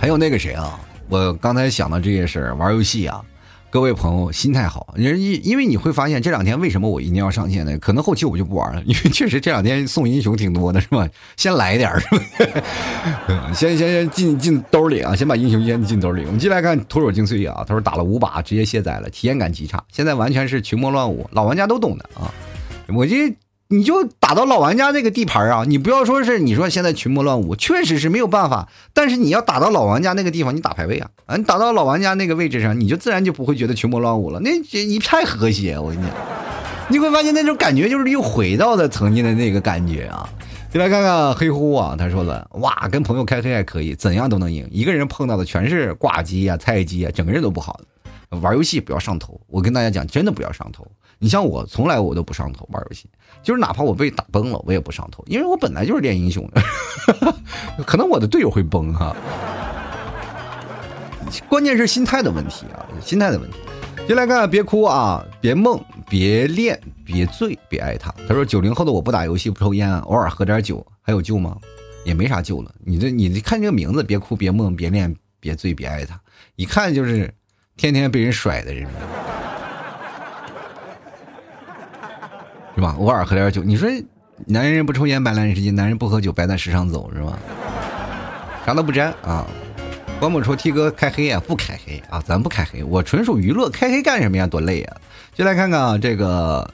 还有那个谁啊，我刚才想到这件事儿，玩游戏啊，各位朋友心态好，人因因为你会发现这两天为什么我一定要上线呢？可能后期我就不玩了，因为确实这两天送英雄挺多的，是吧？先来点儿，是吧？先先先进进兜里啊，先把英雄先进兜里。我们进来看徒手精髓啊，他说打了五把直接卸载了，体验感极差，现在完全是群魔乱舞，老玩家都懂的啊。我这你就打到老玩家那个地盘啊，你不要说是你说现在群魔乱舞，确实是没有办法，但是你要打到老玩家那个地方，你打排位啊，啊，你打到老玩家那个位置上，你就自然就不会觉得群魔乱舞了，那这一片和谐，我跟你讲，你会发现那种感觉就是又回到了曾经的那个感觉啊。就来看看黑乎啊，他说了，哇，跟朋友开黑还可以，怎样都能赢，一个人碰到的全是挂机啊、菜鸡啊，整个人都不好。玩游戏不要上头，我跟大家讲，真的不要上头。你像我，从来我都不上头玩游戏，就是哪怕我被打崩了，我也不上头，因为我本来就是练英雄的，可能我的队友会崩哈。关键是心态的问题啊，心态的问题。就来看，别哭啊，别梦，别恋，别醉，别爱他。他说九零后的我不打游戏，不抽烟，偶尔喝点酒，还有救吗？也没啥救了。你这你看这个名字，别哭，别梦，别恋，别醉，别爱他，一看就是天天被人甩的人。是吧？偶尔喝点酒，你说男人不抽烟白烂时间，男人不喝酒白在世上走，是吧？啥都不沾啊！关某说 T 哥开黑啊，不开黑啊，咱不开黑，我纯属娱乐，开黑干什么呀？多累啊！就来看看啊，这个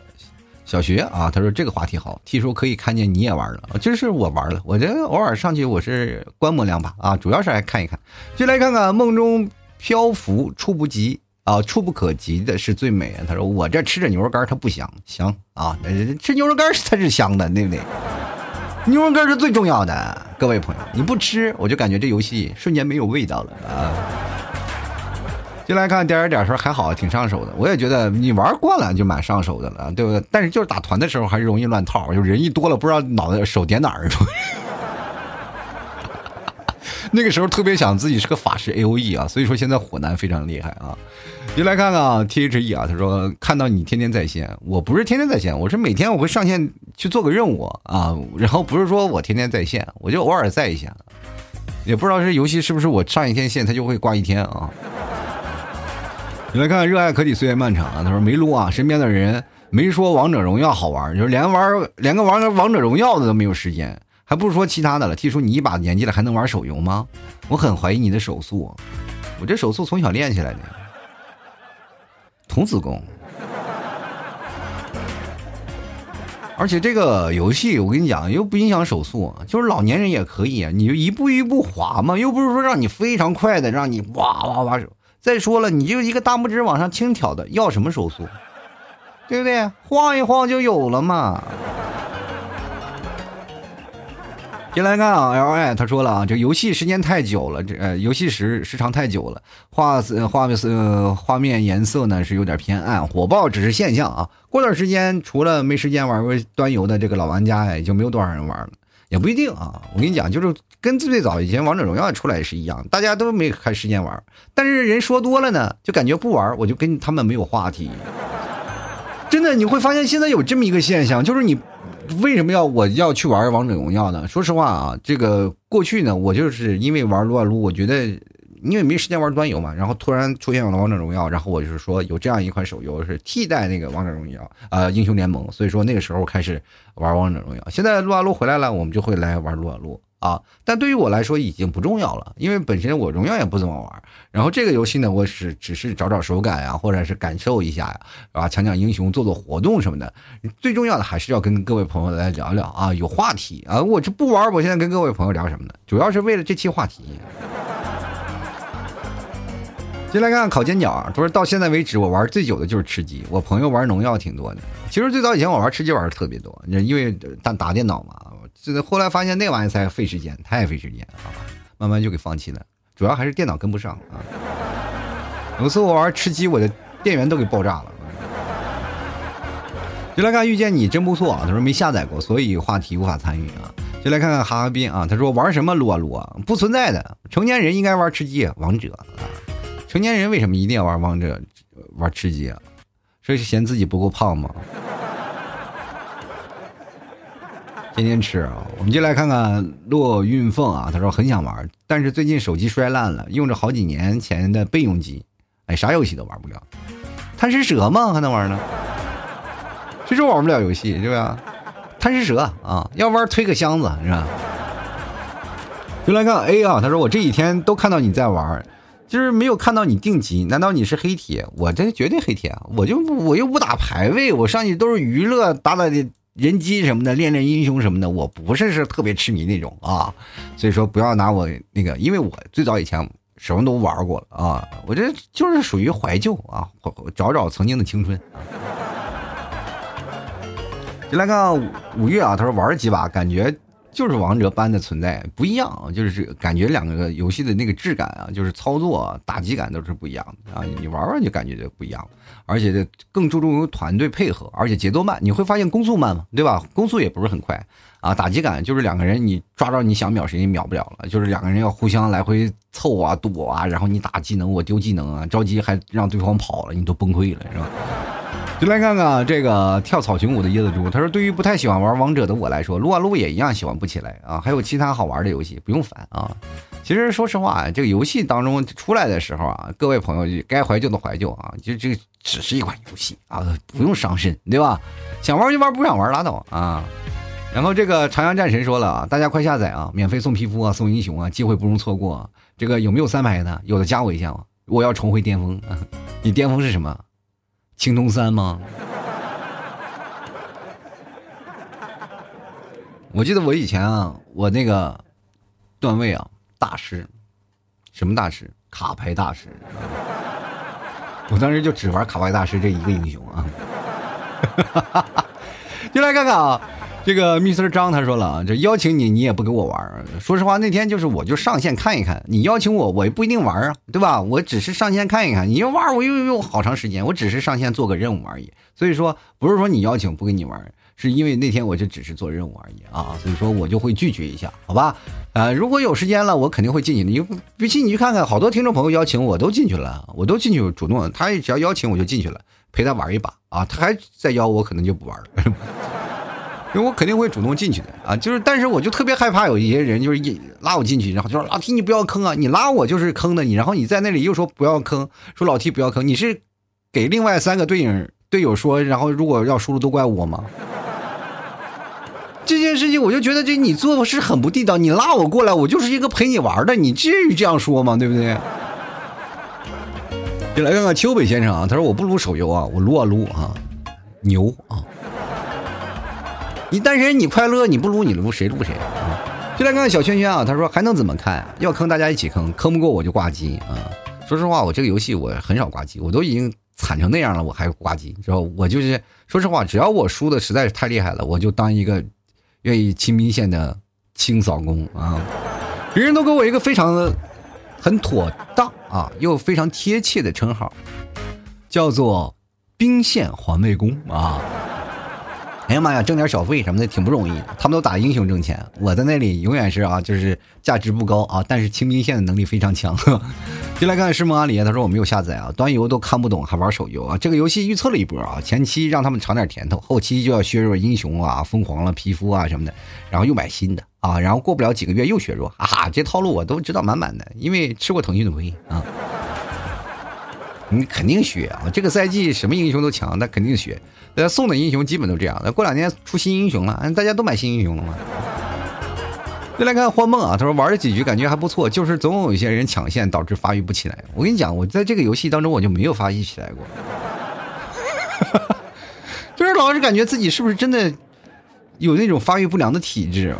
小学啊，他说这个话题好，T 说可以看见你也玩了，就是我玩了，我这偶尔上去我是观摩两把啊，主要是来看一看。就来看看梦中漂浮，触不及。啊，触不可及的是最美。他说：“我这吃着牛肉干，它不香，香啊！吃牛肉干才是香的，对不对？牛肉干是最重要的。各位朋友，你不吃，我就感觉这游戏瞬间没有味道了啊！就来看点点点说还好，挺上手的。我也觉得你玩惯了就蛮上手的了，对不对？但是就是打团的时候还是容易乱套，就人一多了不知道脑袋手点哪儿。那个时候特别想自己是个法师 A O E 啊，所以说现在火男非常厉害啊。你来看看啊，T H E 啊，他说看到你天天在线，我不是天天在线，我是每天我会上线去做个任务啊，然后不是说我天天在线，我就偶尔在一下，也不知道这游戏是不是我上一天线它就会挂一天啊。你来看，热爱可抵岁月漫长啊，他说没撸啊，身边的人没说王者荣耀好玩，就是连玩连个玩个王者荣耀的都没有时间。还不如说其他的了。T 叔，你一把年纪了还能玩手游吗？我很怀疑你的手速，我这手速从小练起来的，童子功。而且这个游戏我跟你讲又不影响手速，就是老年人也可以啊，你就一步一步滑嘛，又不是说让你非常快的让你哇哇哇手。再说了，你就一个大拇指往上轻挑的，要什么手速？对不对？晃一晃就有了嘛。进来看啊，L I 他说了啊，这游戏时间太久了，这呃游戏时时长太久了，画色画面色画面颜色呢是有点偏暗，火爆只是现象啊。过段时间，除了没时间玩过端游的这个老玩家呀，也就没有多少人玩了，也不一定啊。我跟你讲，就是跟最早以前王者荣耀出来也是一样，大家都没开时间玩，但是人说多了呢，就感觉不玩，我就跟他们没有话题。真的，你会发现现在有这么一个现象，就是你。为什么要我要去玩王者荣耀呢？说实话啊，这个过去呢，我就是因为玩撸啊撸，我觉得因为没时间玩端游嘛，然后突然出现了王者荣耀，然后我就是说有这样一款手游是替代那个王者荣耀呃、英雄联盟，所以说那个时候开始玩王者荣耀。现在撸啊撸回来了，我们就会来玩撸啊撸啊。但对于我来说已经不重要了，因为本身我荣耀也不怎么玩。然后这个游戏呢，我是只是找找手感呀，或者是感受一下呀，啊，抢抢英雄，做做活动什么的。最重要的还是要跟各位朋友来聊聊啊，有话题啊。我这不玩，我现在跟各位朋友聊什么呢？主要是为了这期话题。先来看看烤煎饺啊，他说到现在为止，我玩最久的就是吃鸡。我朋友玩农药挺多的。其实最早以前我玩吃鸡玩的特别多，因为打打电脑嘛。这后来发现那玩意儿才费时间，太费时间了啊，慢慢就给放弃了。主要还是电脑跟不上啊。有次我玩吃鸡，我的电源都给爆炸了。就来看遇见你真不错啊，他说没下载过，所以话题无法参与啊。就来看看哈哈滨啊，他说玩什么撸啊撸啊，不存在的，成年人应该玩吃鸡、王者啊。成年人为什么一定要玩王者、玩吃鸡啊？这是嫌自己不够胖吗？天天吃啊！我们就来看看骆运凤啊，他说很想玩，但是最近手机摔烂了，用着好几年前的备用机，哎，啥游戏都玩不了。贪吃蛇吗？还能玩呢？这是玩不了游戏，对吧？贪吃蛇啊，要玩推个箱子是吧？就来看 A 啊，他说我这几天都看到你在玩。就是没有看到你定级，难道你是黑铁？我这绝对黑铁啊！我就我又不打排位，我上去都是娱乐，打打人机什么的，练练英雄什么的。我不是是特别痴迷那种啊，所以说不要拿我那个，因为我最早以前什么都玩过了啊，我这就是属于怀旧啊，找找曾经的青春啊。就来看五月啊，他说玩几把感觉。就是王者般的存在不一样，就是感觉两个游戏的那个质感啊，就是操作打击感都是不一样的啊。你玩玩就感觉就不一样，而且更注重于团队配合，而且节奏慢。你会发现攻速慢嘛，对吧？攻速也不是很快啊。打击感就是两个人你抓着你想秒谁也秒不了了，就是两个人要互相来回凑啊躲啊，然后你打技能我丢技能啊，着急还让对方跑了，你都崩溃了是吧？就来看看这个跳草裙舞的椰子猪，他说：“对于不太喜欢玩王者的我来说，撸啊撸也一样喜欢不起来啊。还有其他好玩的游戏，不用烦啊。其实说实话，这个游戏当中出来的时候啊，各位朋友该怀旧的怀旧啊，就这只是一款游戏啊，不用伤身，对吧？想玩就玩，不想玩拉倒啊。然后这个长阳战神说了啊，大家快下载啊，免费送皮肤啊，送英雄啊，机会不容错过。这个有没有三排的？有的加我一下，我要重回巅峰。你巅峰是什么？”青铜三吗？我记得我以前啊，我那个段位啊，大师，什么大师？卡牌大师。我当时就只玩卡牌大师这一个英雄啊。就来看看啊。这个 Mr 张他说了啊，这邀请你你也不给我玩。说实话，那天就是我就上线看一看，你邀请我我也不一定玩啊，对吧？我只是上线看一看，你要玩我又用好长时间，我只是上线做个任务而已。所以说不是说你邀请不跟你玩，是因为那天我就只是做任务而已啊，所以说我就会拒绝一下，好吧？呃，如果有时间了，我肯定会进去的。你不信你去看看，好多听众朋友邀请我都进去了，我都进去主动，他只要邀请我就进去了，陪他玩一把啊，他还再邀我可能就不玩了。因为我肯定会主动进去的啊，就是，但是我就特别害怕有一些人就是一拉我进去，然后就说老 T 你不要坑啊，你拉我就是坑的你，然后你在那里又说不要坑，说老 T 不要坑，你是给另外三个队友队友说，然后如果要输了都怪我吗？这件事情我就觉得这你做的是很不地道，你拉我过来，我就是一个陪你玩的，你至于这样说吗？对不对？就来看看秋北先生啊，他说我不撸手游啊，我撸啊撸啊，牛啊。你单身你快乐，你不撸你撸谁撸谁啊？就来看看小圈圈啊，他说还能怎么看？要坑大家一起坑，坑不过我就挂机啊！说实话，我这个游戏我很少挂机，我都已经惨成那样了，我还挂机，知道我就是说实话，只要我输的实在是太厉害了，我就当一个愿意清兵线的清扫工啊！别人都给我一个非常的很妥当啊，又非常贴切的称号，叫做兵线环卫工啊。哎呀妈呀，挣点小费什么的挺不容易。他们都打英雄挣钱，我在那里永远是啊，就是价值不高啊，但是清兵线的能力非常强。进来看看师梦阿里，他说我没有下载啊，端游都看不懂，还玩手游啊？这个游戏预测了一波啊，前期让他们尝点甜头，后期就要削弱英雄啊，疯狂了皮肤啊什么的，然后又买新的啊，然后过不了几个月又削弱，啊，这套路我都知道满满的，因为吃过腾讯的亏啊。你肯定学啊！这个赛季什么英雄都强，那肯定学。那送的英雄基本都这样。那过两年出新英雄了，大家都买新英雄了吗？再来看幻梦啊，他说玩了几局感觉还不错，就是总有一些人抢线导致发育不起来。我跟你讲，我在这个游戏当中我就没有发育起来过，就是老是感觉自己是不是真的有那种发育不良的体质。来，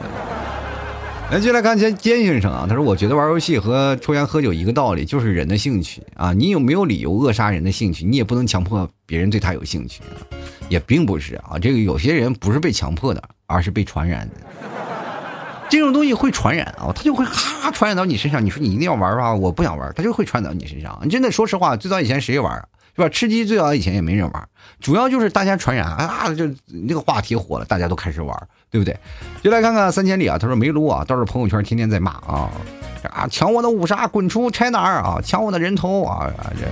接下来看坚坚先生啊，他说：“我觉得玩游戏和抽烟喝酒一个道理，就是人的兴趣啊。你有没有理由扼杀人的兴趣？你也不能强迫别人对他有兴趣，也并不是啊。这个有些人不是被强迫的，而是被传染的。这种东西会传染啊，他就会哈传染到你身上。你说你一定要玩吧，我不想玩，他就会传染到你身上。真的，说实话，最早以前谁玩啊？”是吧？吃鸡最早以前也没人玩，主要就是大家传染啊，就那个话题火了，大家都开始玩，对不对？就来看看三千里啊，他说没撸啊，倒是朋友圈天天在骂啊啊，抢我的五杀，滚出拆哪儿啊？抢我的人头啊啊这，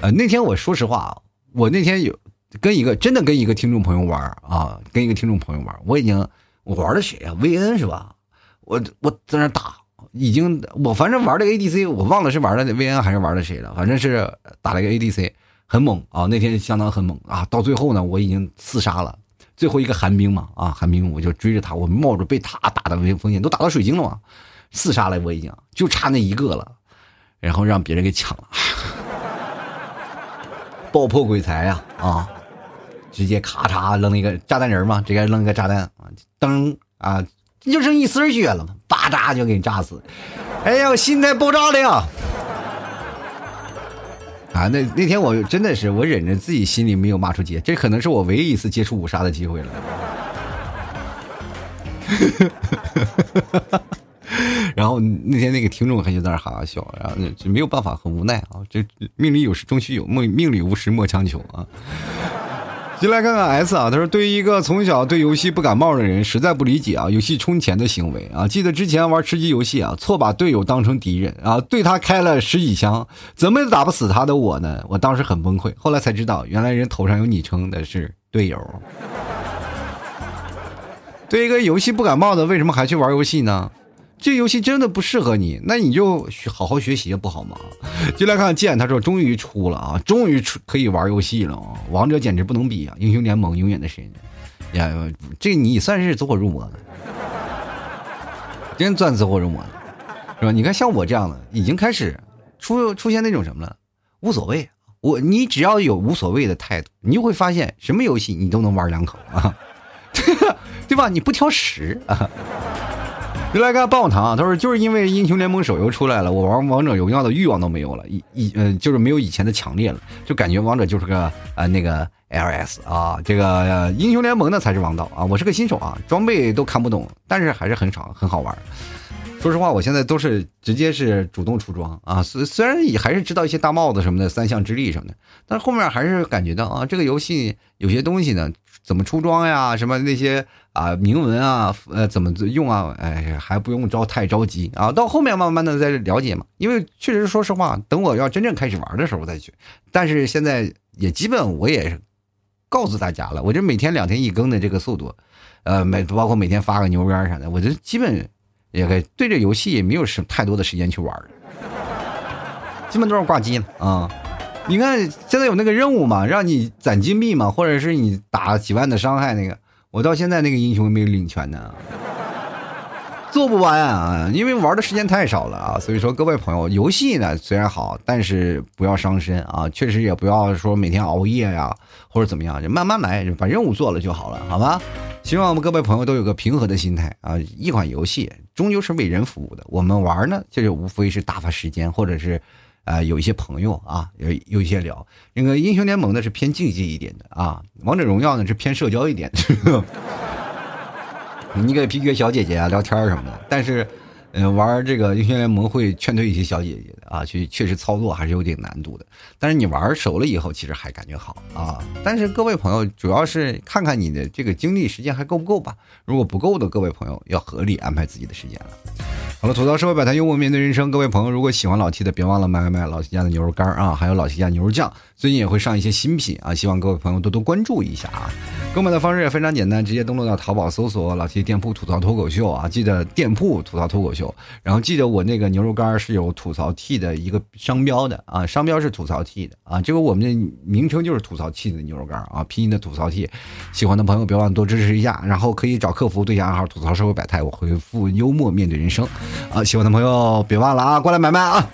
呃那天我说实话，我那天有跟一个真的跟一个听众朋友玩啊，跟一个听众朋友玩，我已经我玩的谁啊薇恩是吧？我我在那打，已经我反正玩的 A D C，我忘了是玩的 V N 还是玩的谁了，反正是打了个 A D C。很猛啊！那天相当很猛啊！到最后呢，我已经四杀了最后一个寒冰嘛啊，寒冰我就追着他，我冒着被他打的危风险，都打到水晶了嘛，四杀了我已经就差那一个了，然后让别人给抢了，爆破鬼才呀啊！直接咔嚓扔了一个炸弹人嘛，直接扔一个炸弹啊，噔啊，就剩一丝血了嘛，叭扎就给你炸死，哎呀，我心态爆炸了呀！啊，那那天我真的是我忍着自己心里没有骂出街，这可能是我唯一一次接触五杀的机会了。然后那天那个听众还就在那哈哈笑，然后就没有办法，很无奈啊，这命里有时终须有，命命里无时莫强求啊。进来看看 S 啊，他说：“对于一个从小对游戏不感冒的人，实在不理解啊，游戏充钱的行为啊。记得之前玩吃鸡游戏啊，错把队友当成敌人啊，对他开了十几枪，怎么也打不死他的我呢？我当时很崩溃。后来才知道，原来人头上有昵称的是队友。对一个游戏不感冒的，为什么还去玩游戏呢？”这游戏真的不适合你，那你就好好学习不好吗？就来看剑，他说终于出了啊，终于出可以玩游戏了啊！王者简直不能比啊，英雄联盟永远的神呀！这你算是走火入魔了，真算走火入魔了，是吧？你看像我这样的，已经开始出出现那种什么了，无所谓，我你只要有无所谓的态度，你就会发现什么游戏你都能玩两口啊，对吧？你不挑食啊。就来看棒棒糖啊，他说就是因为英雄联盟手游出来了，我玩王者荣耀的欲望都没有了，以以呃就是没有以前的强烈了，就感觉王者就是个呃那个 LS 啊，这个英雄联盟呢才是王道啊。我是个新手啊，装备都看不懂，但是还是很少很好玩。说实话，我现在都是直接是主动出装啊，虽虽然也还是知道一些大帽子什么的，三项之力什么的，但是后面还是感觉到啊，这个游戏有些东西呢，怎么出装呀，什么那些。啊，铭文啊，呃，怎么用啊？哎，还不用着太着急啊，到后面慢慢的再了解嘛。因为确实，说实话，等我要真正开始玩的时候再去。但是现在也基本我也告诉大家了，我这每天两天一更的这个速度，呃，每包括每天发个牛鞭啥的，我就基本也对这游戏也没有什太多的时间去玩基本都是挂机了啊。你看现在有那个任务嘛，让你攒金币嘛，或者是你打几万的伤害那个。我到现在那个英雄没领全呢，做不完啊，因为玩的时间太少了啊。所以说，各位朋友，游戏呢虽然好，但是不要伤身啊，确实也不要说每天熬夜呀，或者怎么样，就慢慢来，把任务做了就好了，好吗？希望我们各位朋友都有个平和的心态啊。一款游戏终究是为人服务的，我们玩呢，这就无非是打发时间，或者是。啊，有一些朋友啊，有有一些聊那个英雄联盟呢是偏竞技一点的啊，王者荣耀呢是偏社交一点的，你给 PK 小姐姐啊聊天什么的，但是。嗯，玩这个英雄联盟会劝退一些小姐姐的啊，去确实操作还是有点难度的。但是你玩熟了以后，其实还感觉好啊。但是各位朋友，主要是看看你的这个精力时间还够不够吧。如果不够的，各位朋友要合理安排自己的时间了。好了，吐槽社会百态，幽默面对人生。各位朋友，如果喜欢老 T 的，别忘了买买买老 T 家的牛肉干啊，还有老 T 家牛肉酱。最近也会上一些新品啊，希望各位朋友多多关注一下啊。购买的方式也非常简单，直接登录到淘宝搜索“老 T 店铺吐槽脱口秀”啊，记得店铺吐槽脱口秀，然后记得我那个牛肉干是有吐槽 T 的一个商标的啊，商标是吐槽 T 的啊，这个我们的名称就是吐槽 T 的牛肉干啊，拼音的吐槽 T，喜欢的朋友别忘了多支持一下，然后可以找客服对下暗号吐槽社会百态，我回复幽默面对人生。啊，喜欢的朋友别忘了啊，过来买卖啊。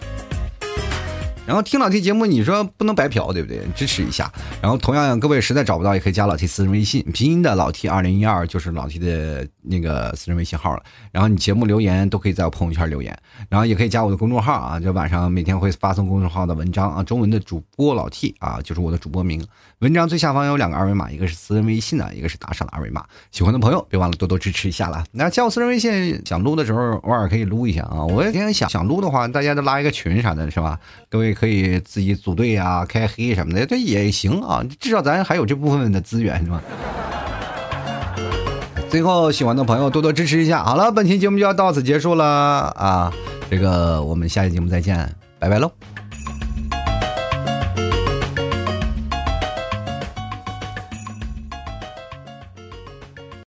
然后听老 T 节目，你说不能白嫖，对不对？支持一下。然后同样，各位实在找不到，也可以加老 T 私人微信，拼音的老 T 二零一二就是老 T 的那个私人微信号了。然后你节目留言都可以在我朋友圈留言，然后也可以加我的公众号啊，就晚上每天会发送公众号的文章啊，中文的主播老 T 啊，就是我的主播名。文章最下方有两个二维码，一个是私人微信的，一个是打赏的二维码。喜欢的朋友别忘了多多支持一下了。那加我私人微信，想撸的时候偶尔可以撸一下啊。我也挺想想撸的话，大家都拉一个群啥的，是吧？各位可以自己组队啊，开黑什么的，这也行啊。至少咱还有这部分的资源，是吧？最后，喜欢的朋友多多支持一下。好了，本期节目就要到此结束了啊！这个我们下期节目再见，拜拜喽。